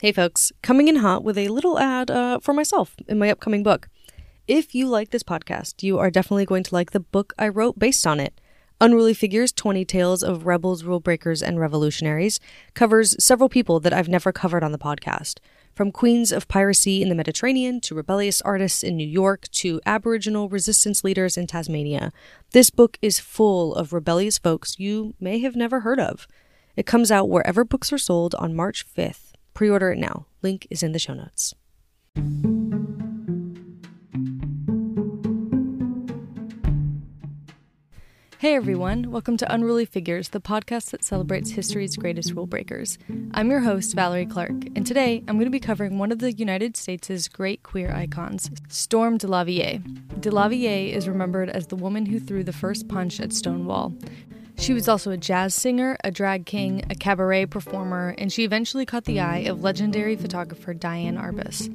Hey, folks, coming in hot with a little ad uh, for myself in my upcoming book. If you like this podcast, you are definitely going to like the book I wrote based on it. Unruly Figures 20 Tales of Rebels, Rule Breakers, and Revolutionaries covers several people that I've never covered on the podcast. From queens of piracy in the Mediterranean to rebellious artists in New York to Aboriginal resistance leaders in Tasmania, this book is full of rebellious folks you may have never heard of. It comes out wherever books are sold on March 5th. Pre order it now. Link is in the show notes. Hey everyone, welcome to Unruly Figures, the podcast that celebrates history's greatest rule breakers. I'm your host, Valorie Clark, and today I'm going to be covering one of the United States' great queer icons, Stormé DeLarverie. DeLarverie is remembered as the woman who threw the first punch at Stonewall. She was also a jazz singer, a drag king, a cabaret performer, and she eventually caught the eye of legendary photographer Diane Arbus.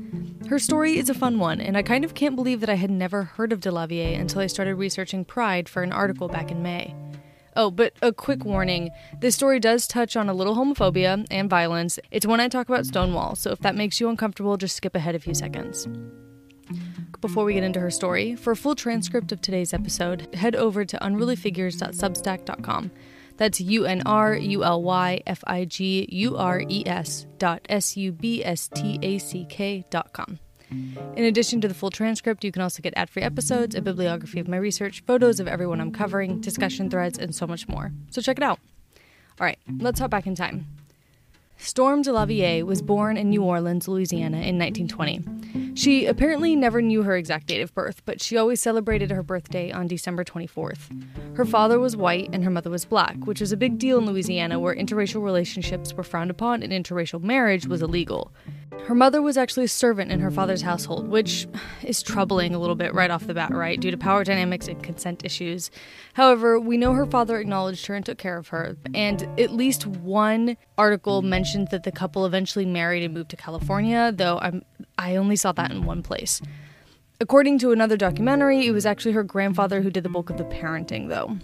Her story is a fun one, and I kind of can't believe that I had never heard of DeLarverie until I started researching Pride for an article back in May. Oh, but a quick warning this story does touch on a little homophobia and violence. It's when I talk about Stonewall, so if that makes you uncomfortable, just skip ahead a few seconds before we get into her story. For a full transcript of today's episode, head over to unrulyfigures.substack.com. That's U N R U L Y F I G U R E S dot S U B S T A C K dot com. In addition to the full transcript, you can also get ad free episodes, a bibliography of my research, photos of everyone I'm covering, discussion threads, and so much more. So check it out. All right, let's hop back in time. Stormé de DeLarverie was born in New Orleans, Louisiana in 1920. She apparently never knew her exact date of birth, but she always celebrated her birthday on December 24th. Her father was white and her mother was black, which was a big deal in Louisiana where interracial relationships were frowned upon and interracial marriage was illegal. Her mother was actually a servant in her father's household, which is troubling a little bit right off the bat, right, due to power dynamics and consent issues. However, we know her father acknowledged her and took care of her, and at least one article mentions that the couple eventually married and moved to California, though I'm I only saw that in one place. According to another documentary, it was actually her grandfather who did the bulk of the parenting, though.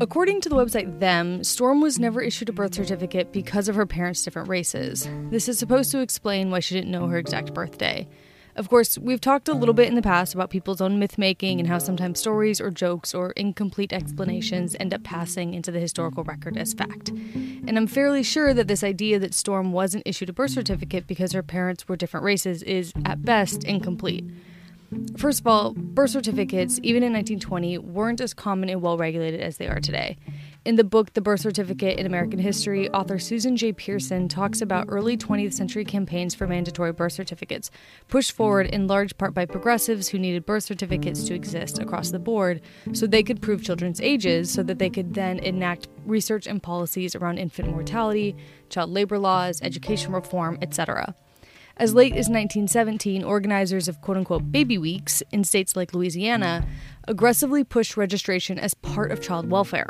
According to the website Them, Stormé was never issued a birth certificate because of her parents' different races. This is supposed to explain why she didn't know her exact birthday. Of course, we've talked a little bit in the past about people's own myth making and how sometimes stories or jokes or incomplete explanations end up passing into the historical record as fact. And I'm fairly sure that this idea that Stormé wasn't issued a birth certificate because her parents were different races is, at best, incomplete. First of all, birth certificates, even in 1920, weren't as common and well regulated as they are today. In the book The Birth Certificate in American History, author Susan J. Pearson talks about early 20th century campaigns for mandatory birth certificates, pushed forward in large part by progressives who needed birth certificates to exist across the board so they could prove children's ages so that they could then enact research and policies around infant mortality, child labor laws, education reform, etc. As late as 1917, organizers of quote unquote baby weeks in states like Louisiana aggressively pushed registration as part of child welfare.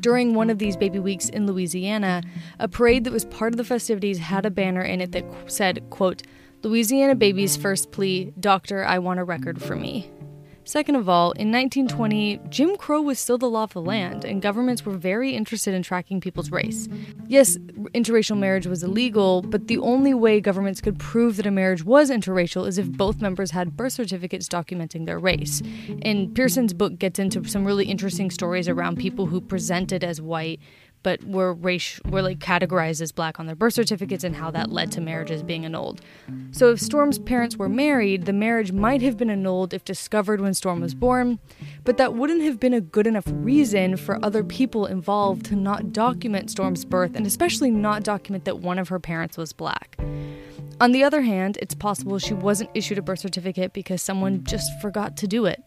During one of these baby weeks in Louisiana, a parade that was part of the festivities had a banner in it that said, quote, Louisiana baby's first plea, Doctor, I want a record for me. Second of all, in 1920, Jim Crow was still the law of the land, and governments were very interested in tracking people's race. Yes, interracial marriage was illegal, but the only way governments could prove that a marriage was interracial is if both members had birth certificates documenting their race. And Pearson's book gets into some really interesting stories around people who presented as white but were race were like categorized as black on their birth certificates and how that led to marriages being annulled. So if Stormé's parents were married, the marriage might have been annulled if discovered when Stormé was born, but that wouldn't have been a good enough reason for other people involved to not document Stormé's birth and especially not document that one of her parents was black. On the other hand, it's possible she wasn't issued a birth certificate because someone just forgot to do it.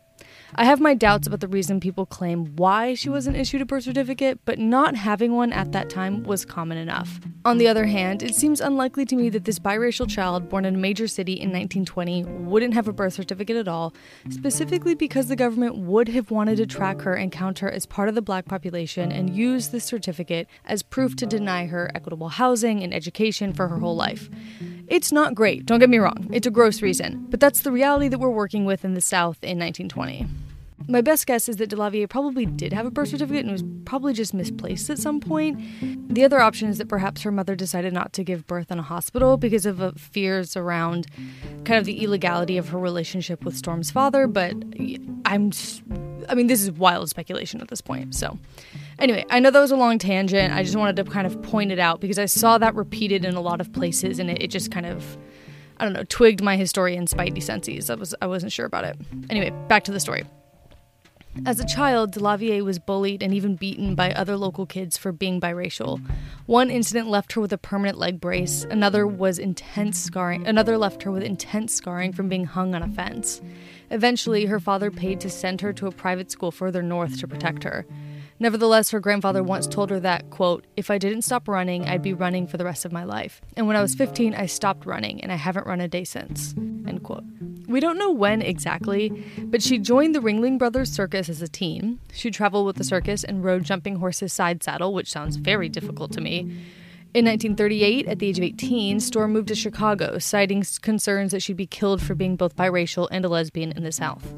I have my doubts about the reason people claim why she wasn't issued a birth certificate, but not having one at that time was common enough. On the other hand, it seems unlikely to me that this biracial child born in a major city in 1920 wouldn't have a birth certificate at all, specifically because the government would have wanted to track her and count her as part of the black population and use this certificate as proof to deny her equitable housing and education for her whole life. It's not great, don't get me wrong, it's a gross reason, but that's the reality that we're working with in the South in 1920. My best guess is that DeLarverie probably did have a birth certificate and was probably just misplaced at some point. The other option is that perhaps her mother decided not to give birth in a hospital because of uh, fears around kind of the illegality of her relationship with Stormé's father, but I'm I mean this is wild speculation at this point. So Anyway, I know that was a long tangent. I just wanted to kind of point it out because I saw that repeated in a lot of places and it, it just kind of I don't know, twigged my historian spidey senses. I was I wasn't sure about it. Anyway, back to the story. As a child, DeLarverie was bullied and even beaten by other local kids for being biracial. One incident left her with a permanent leg brace, another was intense scarring, another left her with intense scarring from being hung on a fence. Eventually, her father paid to send her to a private school further north to protect her. Nevertheless, her grandfather once told her that, quote, if I didn't stop running, I'd be running for the rest of my life. And when I was 15, I stopped running, and I haven't run a day since, end quote. We don't know when exactly, but she joined the Ringling Brothers Circus as a teen. She traveled with the circus and rode jumping horses side saddle, which sounds very difficult to me. In 1938, at the age of 18, Stormé moved to Chicago, citing concerns that she'd be killed for being both biracial and a lesbian in the South.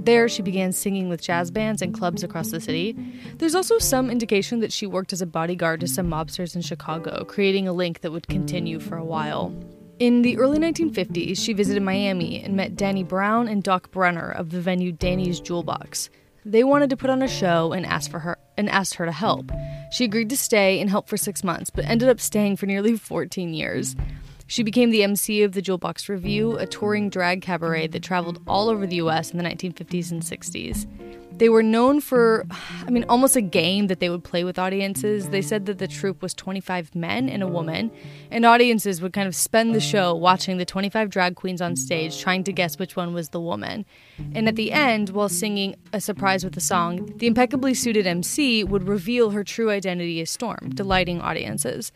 There, she began singing with jazz bands and clubs across the city. There's also some indication that she worked as a bodyguard to some mobsters in Chicago, creating a link that would continue for a while. In the early 1950s, she visited Miami and met Danny Brown and Doc Brenner of the venue Danny's Jewel Box. They wanted to put on a show and asked for her and asked her to help. She agreed to stay and help for 6 months, but ended up staying for nearly 14 years. She became the MC of the Jewel Box Revue, a touring drag cabaret that traveled all over the US in the 1950s and 60s. They were known for, I mean, almost a game that they would play with audiences. They said that the troupe was 25 men and a woman, and audiences would kind of spend the show watching the 25 drag queens on stage, trying to guess which one was the woman. And at the end, while singing a surprise with a song, the impeccably suited MC would reveal her true identity as Stormé, delighting audiences.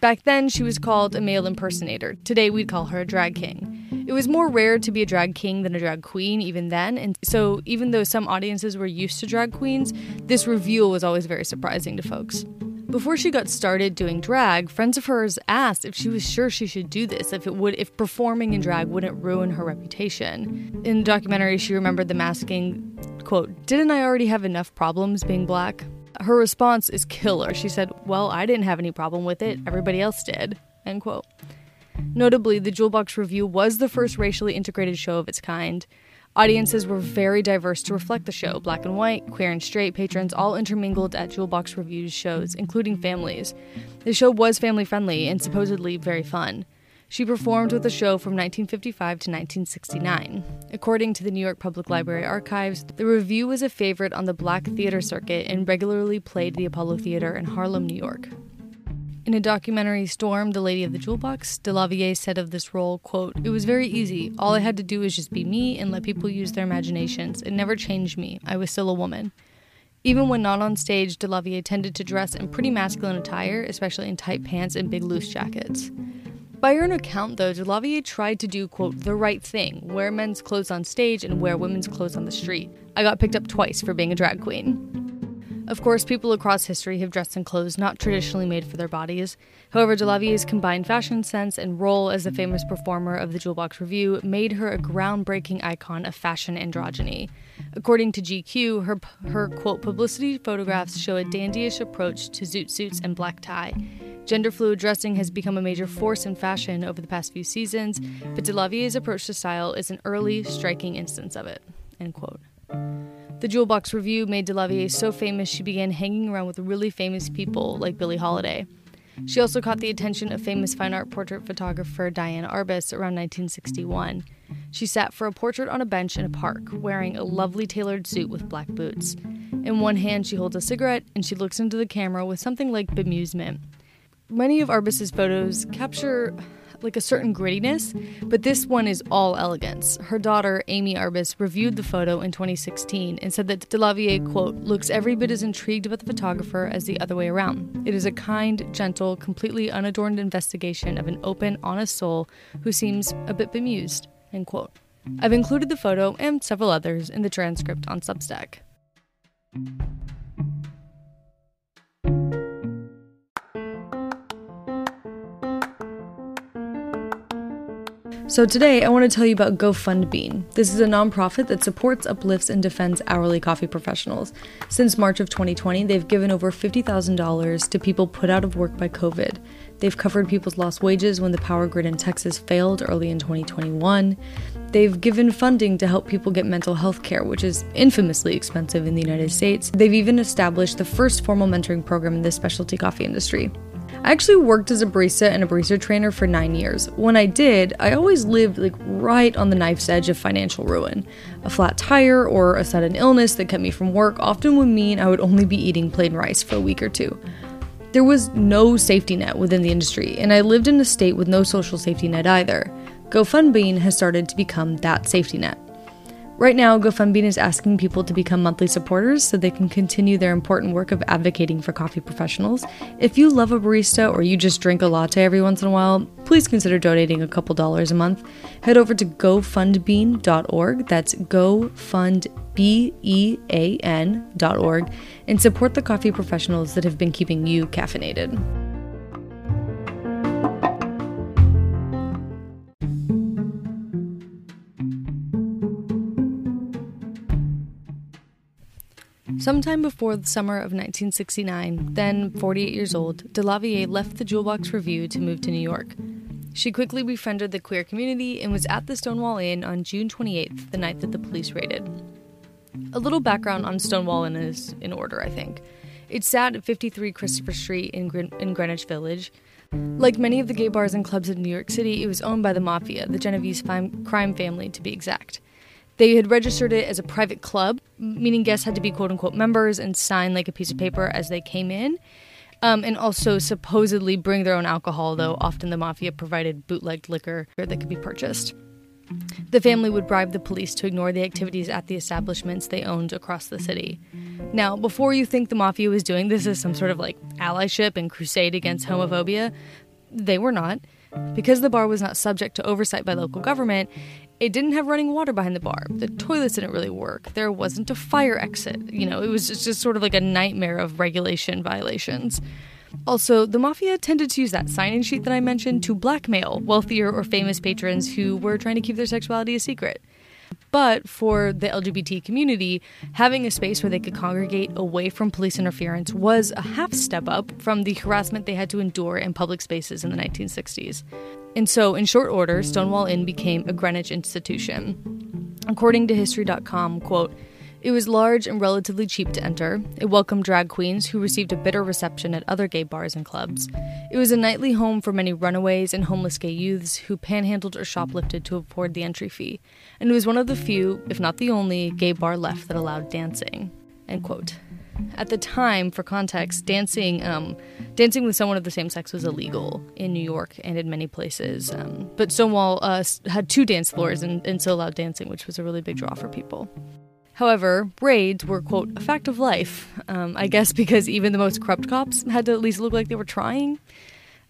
Back then, she was called a male impersonator. Today, we'd call her a drag king. It was more rare to be a drag king than a drag queen, even then, and so even though some audiences were used to drag queens, this reveal was always very surprising to folks. Before she got started doing drag, friends of hers asked if she was sure she should do this, if it would if performing in drag wouldn't ruin her reputation. In the documentary, she remembered them asking, quote, "Didn't I already have enough problems being black?" Her response is killer. She said, Well, I didn't have any problem with it, everybody else did. End quote. Notably, the Jewel Box Revue was the first racially integrated show of its kind. Audiences were very diverse to reflect the show black and white, queer and straight patrons all intermingled at Jewel Box Revue's shows, including families. The show was family friendly and supposedly very fun. She performed with the show from 1955 to 1969. According to the New York Public Library archives, the Revue was a favorite on the black theater circuit and regularly played the Apollo Theater in Harlem, New York. In a documentary, Stormé, the Lady of the Jewel Box, DeLarverie said of this role, quote, It was very easy. All I had to do was just be me and let people use their imaginations. It never changed me. I was still a woman. Even when not on stage, DeLarverie tended to dress in pretty masculine attire, especially in tight pants and big loose jackets. By her own account, though, DeLarverie tried to do, quote, the right thing wear men's clothes on stage and wear women's clothes on the street. I got picked up twice for being a drag queen. Of course, people across history have dressed in clothes not traditionally made for their bodies. However, DeLarverie's combined fashion sense and role as the famous performer of the Jewel Box Revue made her a groundbreaking icon of fashion androgyny. According to GQ, her, her quote, publicity photographs show a dandyish approach to zoot suits and black tie. Gender fluid dressing has become a major force in fashion over the past few seasons, but DeLarverie's approach to style is an early, striking instance of it. End quote. The Jewel Box Revue made DeLarverie so famous she began hanging around with really famous people like Billie Holiday. She also caught the attention of famous fine art portrait photographer Diane Arbus around 1961. She sat for a portrait on a bench in a park, wearing a lovely tailored suit with black boots. In one hand, she holds a cigarette and she looks into the camera with something like bemusement. Many of Arbus's photos capture like a certain grittiness, but this one is all elegance. Her daughter, Amy Arbus, reviewed the photo in 2016 and said that DeLarverie, quote, looks every bit as intrigued about the photographer as the other way around. It is a kind, gentle, completely unadorned investigation of an open, honest soul who seems a bit bemused, end quote. I've included the photo and several others in the transcript on Substack. So, today I want to tell you about GoFundBean. This is a nonprofit that supports, uplifts, and defends hourly coffee professionals. Since March of 2020, they've given over $50,000 to people put out of work by COVID. They've covered people's lost wages when the power grid in Texas failed early in 2021. They've given funding to help people get mental health care, which is infamously expensive in the United States. They've even established the first formal mentoring program in the specialty coffee industry. I actually worked as a barista and a barista trainer for nine years. When I did, I always lived like right on the knife's edge of financial ruin. A flat tire or a sudden illness that kept me from work often would mean I would only be eating plain rice for a week or two. There was no safety net within the industry, and I lived in a state with no social safety net either. GoFundBean has started to become that safety net. Right now, GoFundBean is asking people to become monthly supporters so they can continue their important work of advocating for coffee professionals. If you love a barista or you just drink a latte every once in a while, please consider donating a couple dollars a month. Head over to gofundbean.org, that's gofundbean.org, and support the coffee professionals that have been keeping you caffeinated. Sometime before the summer of 1969, then 48 years old, DeLarverie left the Jewel Box Revue to move to New York. She quickly befriended the queer community and was at the Stonewall Inn on June 28th, the night that the police raided. A little background on Stonewall Inn is in order, I think. It sat at 53 Christopher Street in, in Greenwich Village. Like many of the gay bars and clubs in New York City, it was owned by the Mafia, the Genovese crime family to be exact. They had registered it as a private club, meaning guests had to be quote unquote members and sign like a piece of paper as they came in. Um, and also supposedly bring their own alcohol, though often the mafia provided bootlegged liquor that could be purchased. The family would bribe the police to ignore the activities at the establishments they owned across the city. Now, before you think the mafia was doing this as some sort of like allyship and crusade against homophobia, they were not. Because the bar was not subject to oversight by local government, it didn't have running water behind the bar. The toilets didn't really work. There wasn't a fire exit. You know, it was just sort of like a nightmare of regulation violations. Also, the mafia tended to use that sign in sheet that I mentioned to blackmail wealthier or famous patrons who were trying to keep their sexuality a secret. But for the LGBT community, having a space where they could congregate away from police interference was a half step up from the harassment they had to endure in public spaces in the 1960s. And so, in short order, Stonewall Inn became a Greenwich institution. According to History.com, quote, it was large and relatively cheap to enter. It welcomed drag queens who received a bitter reception at other gay bars and clubs. It was a nightly home for many runaways and homeless gay youths who panhandled or shoplifted to afford the entry fee. And it was one of the few, if not the only, gay bar left that allowed dancing. End quote. At the time, for context, dancing um, dancing with someone of the same sex was illegal in New York and in many places. Um, but Stonewall uh, had two dance floors and, and allowed dancing, which was a really big draw for people. However, raids were, quote, a fact of life. Um, I guess because even the most corrupt cops had to at least look like they were trying.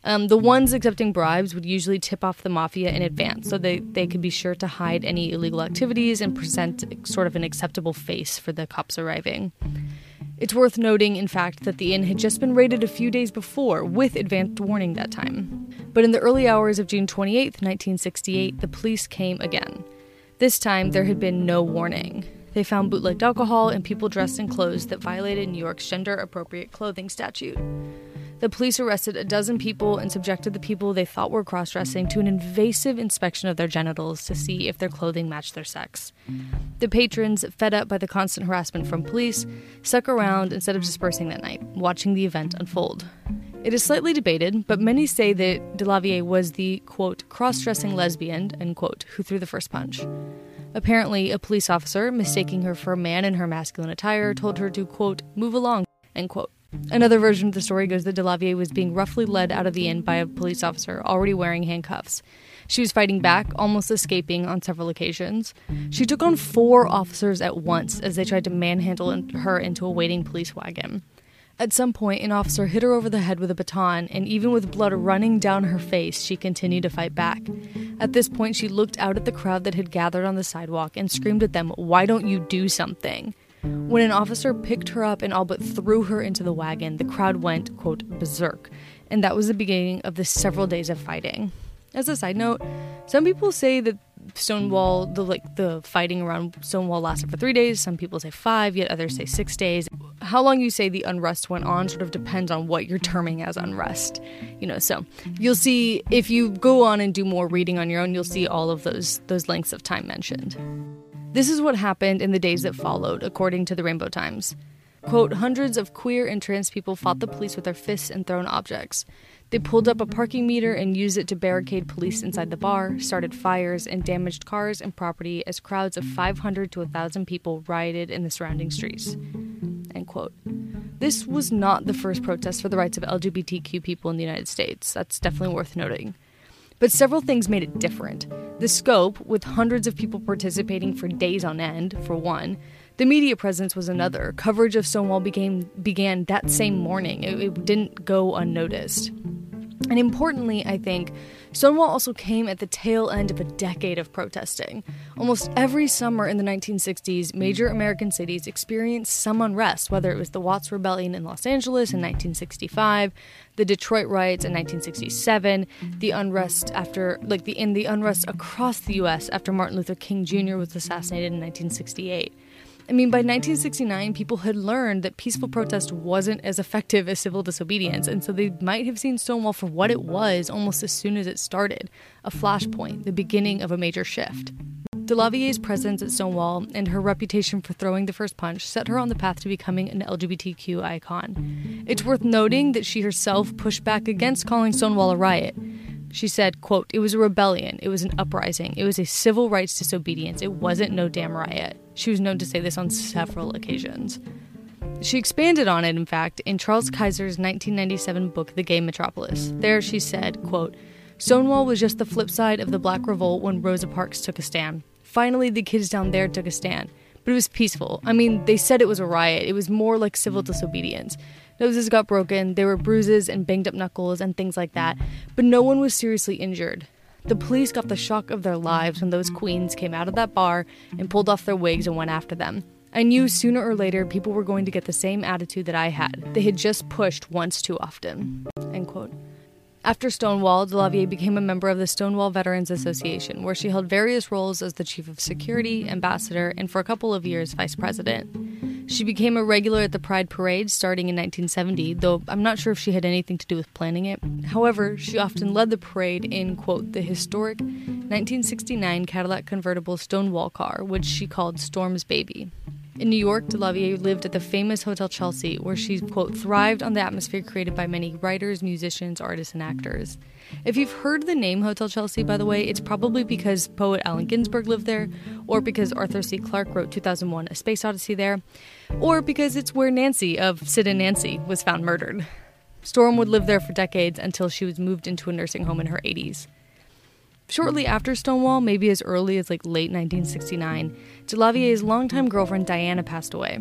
Um, the ones accepting bribes would usually tip off the mafia in advance so they, they could be sure to hide any illegal activities and present sort of an acceptable face for the cops arriving. It's worth noting, in fact, that the inn had just been raided a few days before, with advanced warning that time. But in the early hours of June 28, 1968, the police came again. This time, there had been no warning. They found bootlegged alcohol and people dressed in clothes that violated New York's gender appropriate clothing statute. The police arrested a dozen people and subjected the people they thought were cross dressing to an invasive inspection of their genitals to see if their clothing matched their sex. The patrons, fed up by the constant harassment from police, stuck around instead of dispersing that night, watching the event unfold. It is slightly debated, but many say that DeLarverie was the, quote, cross dressing lesbian, end quote, who threw the first punch. Apparently, a police officer, mistaking her for a man in her masculine attire, told her to, quote, move along, end quote. Another version of the story goes that DeLarverie was being roughly led out of the inn by a police officer already wearing handcuffs. She was fighting back, almost escaping on several occasions. She took on four officers at once as they tried to manhandle her into a waiting police wagon. At some point, an officer hit her over the head with a baton, and even with blood running down her face, she continued to fight back. At this point, she looked out at the crowd that had gathered on the sidewalk and screamed at them, Why don't you do something? When an officer picked her up and all but threw her into the wagon, the crowd went, quote, berserk, and that was the beginning of the several days of fighting. As a side note, Some people say that Stonewall, the like the fighting around Stonewall lasted for three days. Some people say five, yet others say six days. How long you say the unrest went on sort of depends on what you're terming as unrest. You know, so you'll see if you go on and do more reading on your own, you'll see all of those those lengths of time mentioned. This is what happened in the days that followed, according to the Rainbow Times. Quote, hundreds of queer and trans people fought the police with their fists and thrown objects. They pulled up a parking meter and used it to barricade police inside the bar, started fires, and damaged cars and property as crowds of 500 to 1,000 people rioted in the surrounding streets. End quote. This was not the first protest for the rights of LGBTQ people in the United States. That's definitely worth noting. But several things made it different. The scope, with hundreds of people participating for days on end, for one, the media presence was another. Mm. Coverage of Stonewall became, began that same morning. It, it didn't go unnoticed. And importantly, I think, Stonewall also came at the tail end of a decade of protesting. Almost every summer in the 1960s, major American cities experienced some unrest, whether it was the Watts Rebellion in Los Angeles in 1965, the Detroit riots in 1967, the unrest after like the in the unrest across the US after Martin Luther King Jr. was assassinated in 1968. I mean, by 1969, people had learned that peaceful protest wasn't as effective as civil disobedience, and so they might have seen Stonewall for what it was almost as soon as it started a flashpoint, the beginning of a major shift. DeLarverie's presence at Stonewall and her reputation for throwing the first punch set her on the path to becoming an LGBTQ icon. It's worth noting that she herself pushed back against calling Stonewall a riot. She said, quote, It was a rebellion. It was an uprising. It was a civil rights disobedience. It wasn't no damn riot. She was known to say this on several occasions. She expanded on it, in fact, in Charles Kaiser's 1997 book, The Gay Metropolis. There she said, quote, Stonewall was just the flip side of the Black Revolt when Rosa Parks took a stand. Finally, the kids down there took a stand. But it was peaceful. I mean, they said it was a riot. It was more like civil disobedience. Noses got broken, there were bruises and banged up knuckles and things like that, but no one was seriously injured. The police got the shock of their lives when those queens came out of that bar and pulled off their wigs and went after them. I knew sooner or later people were going to get the same attitude that I had. They had just pushed once too often. End quote. After Stonewall, DeLarverie mm. became a member of the Stonewall Veterans Association, where she held various roles as the chief of security, ambassador, and for a couple of years, vice president. She became a regular at the Pride Parade starting in 1970, though I'm not sure if she had anything to do with planning it. However, she often led the parade in, quote, the historic 1969 Cadillac convertible Stonewall car, which she called Stormé's Baby. In New York, DeLarverie lived at the famous Hotel Chelsea, where she, quote, thrived on the atmosphere created by many writers, musicians, artists, and actors. If you've heard the name Hotel Chelsea, by the way, it's probably because poet Allen Ginsberg lived there, or because Arthur C. Clarke wrote 2001 A Space Odyssey there, or because it's where Nancy of Sid and Nancy was found murdered. Stormé would live there for decades until she was moved into a nursing home in her 80s. Shortly mm. after Stonewall, maybe as early as like late 1969, DeLarverie's longtime girlfriend Diana passed away.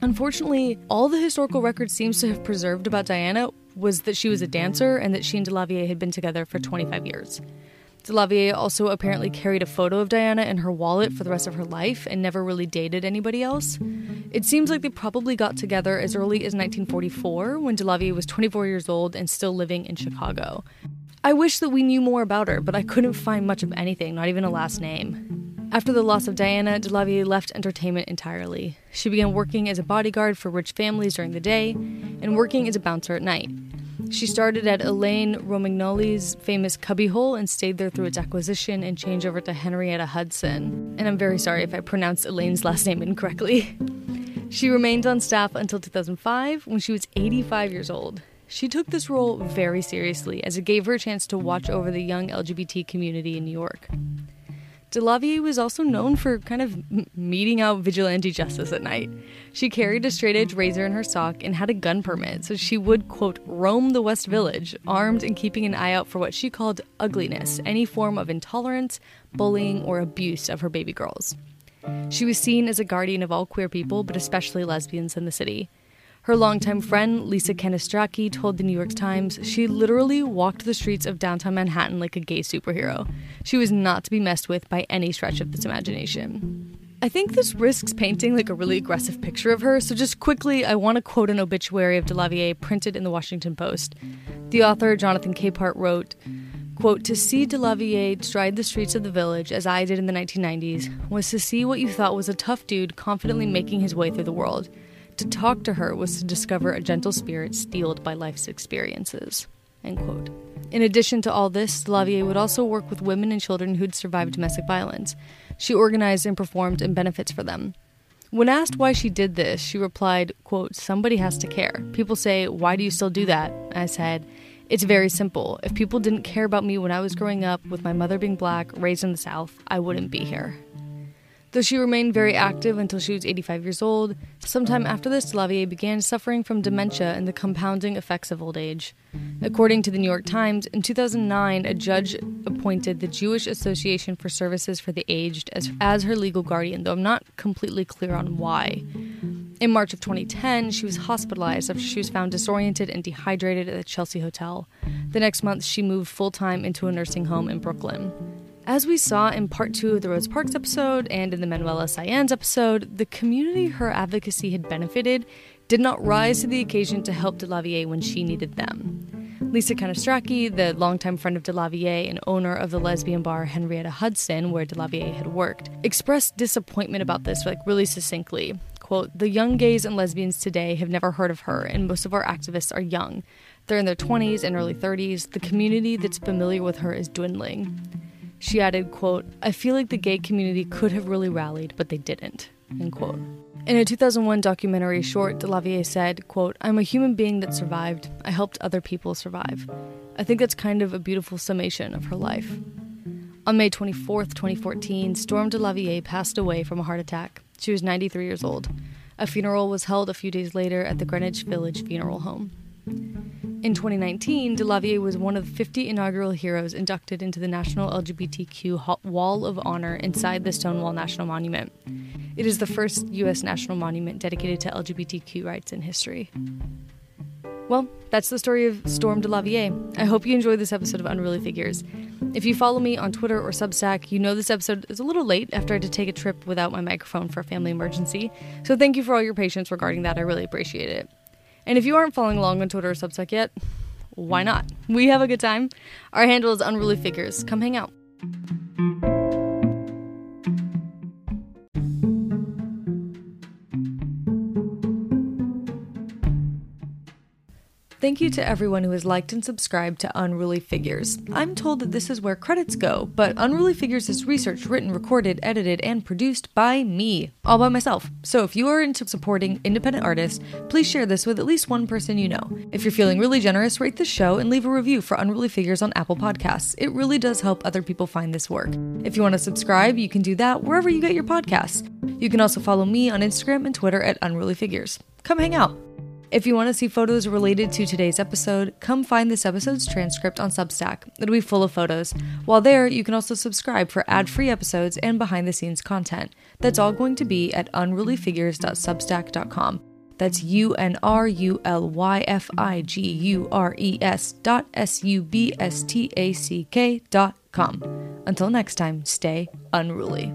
Unfortunately, all the historical record seems to have preserved about Diana was that she was a dancer and that she and DeLarverie had been together for 25 years. DeLarverie also apparently carried a photo of Diana in her wallet for the rest of her life and never really dated anybody else. It seems like they probably got together as early as 1944 when DeLarverie was 24 years old and still living in Chicago. I wish that we knew more about her, but I couldn't find much of anything, not even a last name. After the loss of Diana, DeLarverie left entertainment entirely. She began working as a bodyguard for rich families during the day and working as a bouncer at night. She started at Elaine Romagnoli's famous Cubbyhole and stayed there through its acquisition and changeover to Henrietta Hudson. And I'm very sorry if I pronounced Elaine's last name incorrectly. She remained on staff until 2005 when she was 85 years old. She took this role very seriously as it gave her a chance to watch over the young LGBT community in New York. DeLarverie was also known for kind of meting out vigilante justice at night. She carried a straight edge razor in her sock and had a gun permit, so she would, quote, roam the West Village, armed and keeping an eye out for what she called ugliness, any form of intolerance, bullying, or abuse of her baby girls. She was seen as a guardian of all queer people, but especially lesbians in the city. Her longtime friend, Lisa Cannistraci, told the New York Times she literally walked the streets of downtown Manhattan like a gay superhero. She was not to be messed with by any stretch of this imagination. I think this risks painting like a really aggressive picture of her, so just quickly, I want to quote an obituary of DeLarverie printed in the Washington Post. The author, Jonathan Capehart, wrote, Quote, to see DeLarverie stride the streets of the village as I did in the 1990s was to see what you thought was a tough dude confidently making his way through the world. To talk to her was to discover a gentle spirit steeled by life's experiences. End quote. In addition to all this, DeLarverie would also work with women and children who'd survived domestic violence. She organized and performed in benefits for them. When asked why she did this, she replied, quote, Somebody has to care. People say, Why do you still do that? I said, It's very simple. If people didn't care about me when I was growing up, with my mother being black, raised in the South, I wouldn't be here. Though she remained very active until she was 85 years old, sometime after this, DeLarverie began suffering from dementia and the compounding effects of old age. According to the New York Times, in 2009, a judge appointed the Jewish Association for Services for the Aged as, as her legal guardian, though I'm not completely clear on why. In March of 2010, she was hospitalized after she was found disoriented and dehydrated at the Chelsea Hotel. The next month, she moved full time into a nursing home in Brooklyn. As we saw in part two of the Rosa Parks episode and in the Manuela Saenz episode, the community her advocacy had benefited did not rise to the occasion to help DeLarverie when she needed them. Lisa Cannistraci, the longtime friend of DeLarverie and owner of the lesbian bar Henrietta Hudson, where DeLarverie had worked, expressed disappointment about this, like really succinctly. Quote, the young gays and lesbians today have never heard of her, and most of our activists are young. They're in their 20s and early 30s. The community that's familiar with her is dwindling. She added, quote, I feel like the gay community could have really rallied, but they didn't, end quote. In a 2001 documentary short, DeLarverie said, quote, I'm a human being that survived. I helped other people survive. I think that's kind of a beautiful summation of her life. On May 24, 2014, Stormé DeLarverie passed away from a heart attack. She was 93 years old. A funeral was held a few days later at the Greenwich Village Funeral Home. In 2019, DeLarverie was one of 50 inaugural heroes inducted into the National LGBTQ Wall of Honor inside the Stonewall National Monument. It is the first U.S. national monument dedicated to LGBTQ rights in history. Well, that's the story of Stormé DeLarverie. I hope you enjoyed this episode of Unruly Figures. If you follow me on Twitter or Substack, you know this episode is a little late after I had to take a trip without my microphone for a family emergency. So thank you for all your patience regarding that. I really appreciate it. And if you aren't following along on Twitter or Substack yet, why not? We have a good time. Our handle is Unruly Figures. Come hang out. Thank you to everyone who has liked and subscribed to Unruly Figures. I'm told that this is where credits go, but Unruly Figures is researched, written, recorded, edited, and produced by me, all by myself. So if you are into supporting independent artists, please share this with at least one person you know. If you're feeling really generous, rate the show and leave a review for Unruly Figures on Apple Podcasts. It really does help other people find this work. If you want to subscribe, you can do that wherever you get your podcasts. You can also follow me on Instagram and Twitter at Unruly Figures. Come hang out. If you want to see photos related to today's episode, come find this episode's transcript on Substack. It'll be full of photos. While there, you can also subscribe for ad free episodes and behind the scenes content. That's all going to be at unrulyfigures.substack.com. That's U N R U L Y F I G U R E S dot S U B S T A C K dot com. Until next time, stay unruly.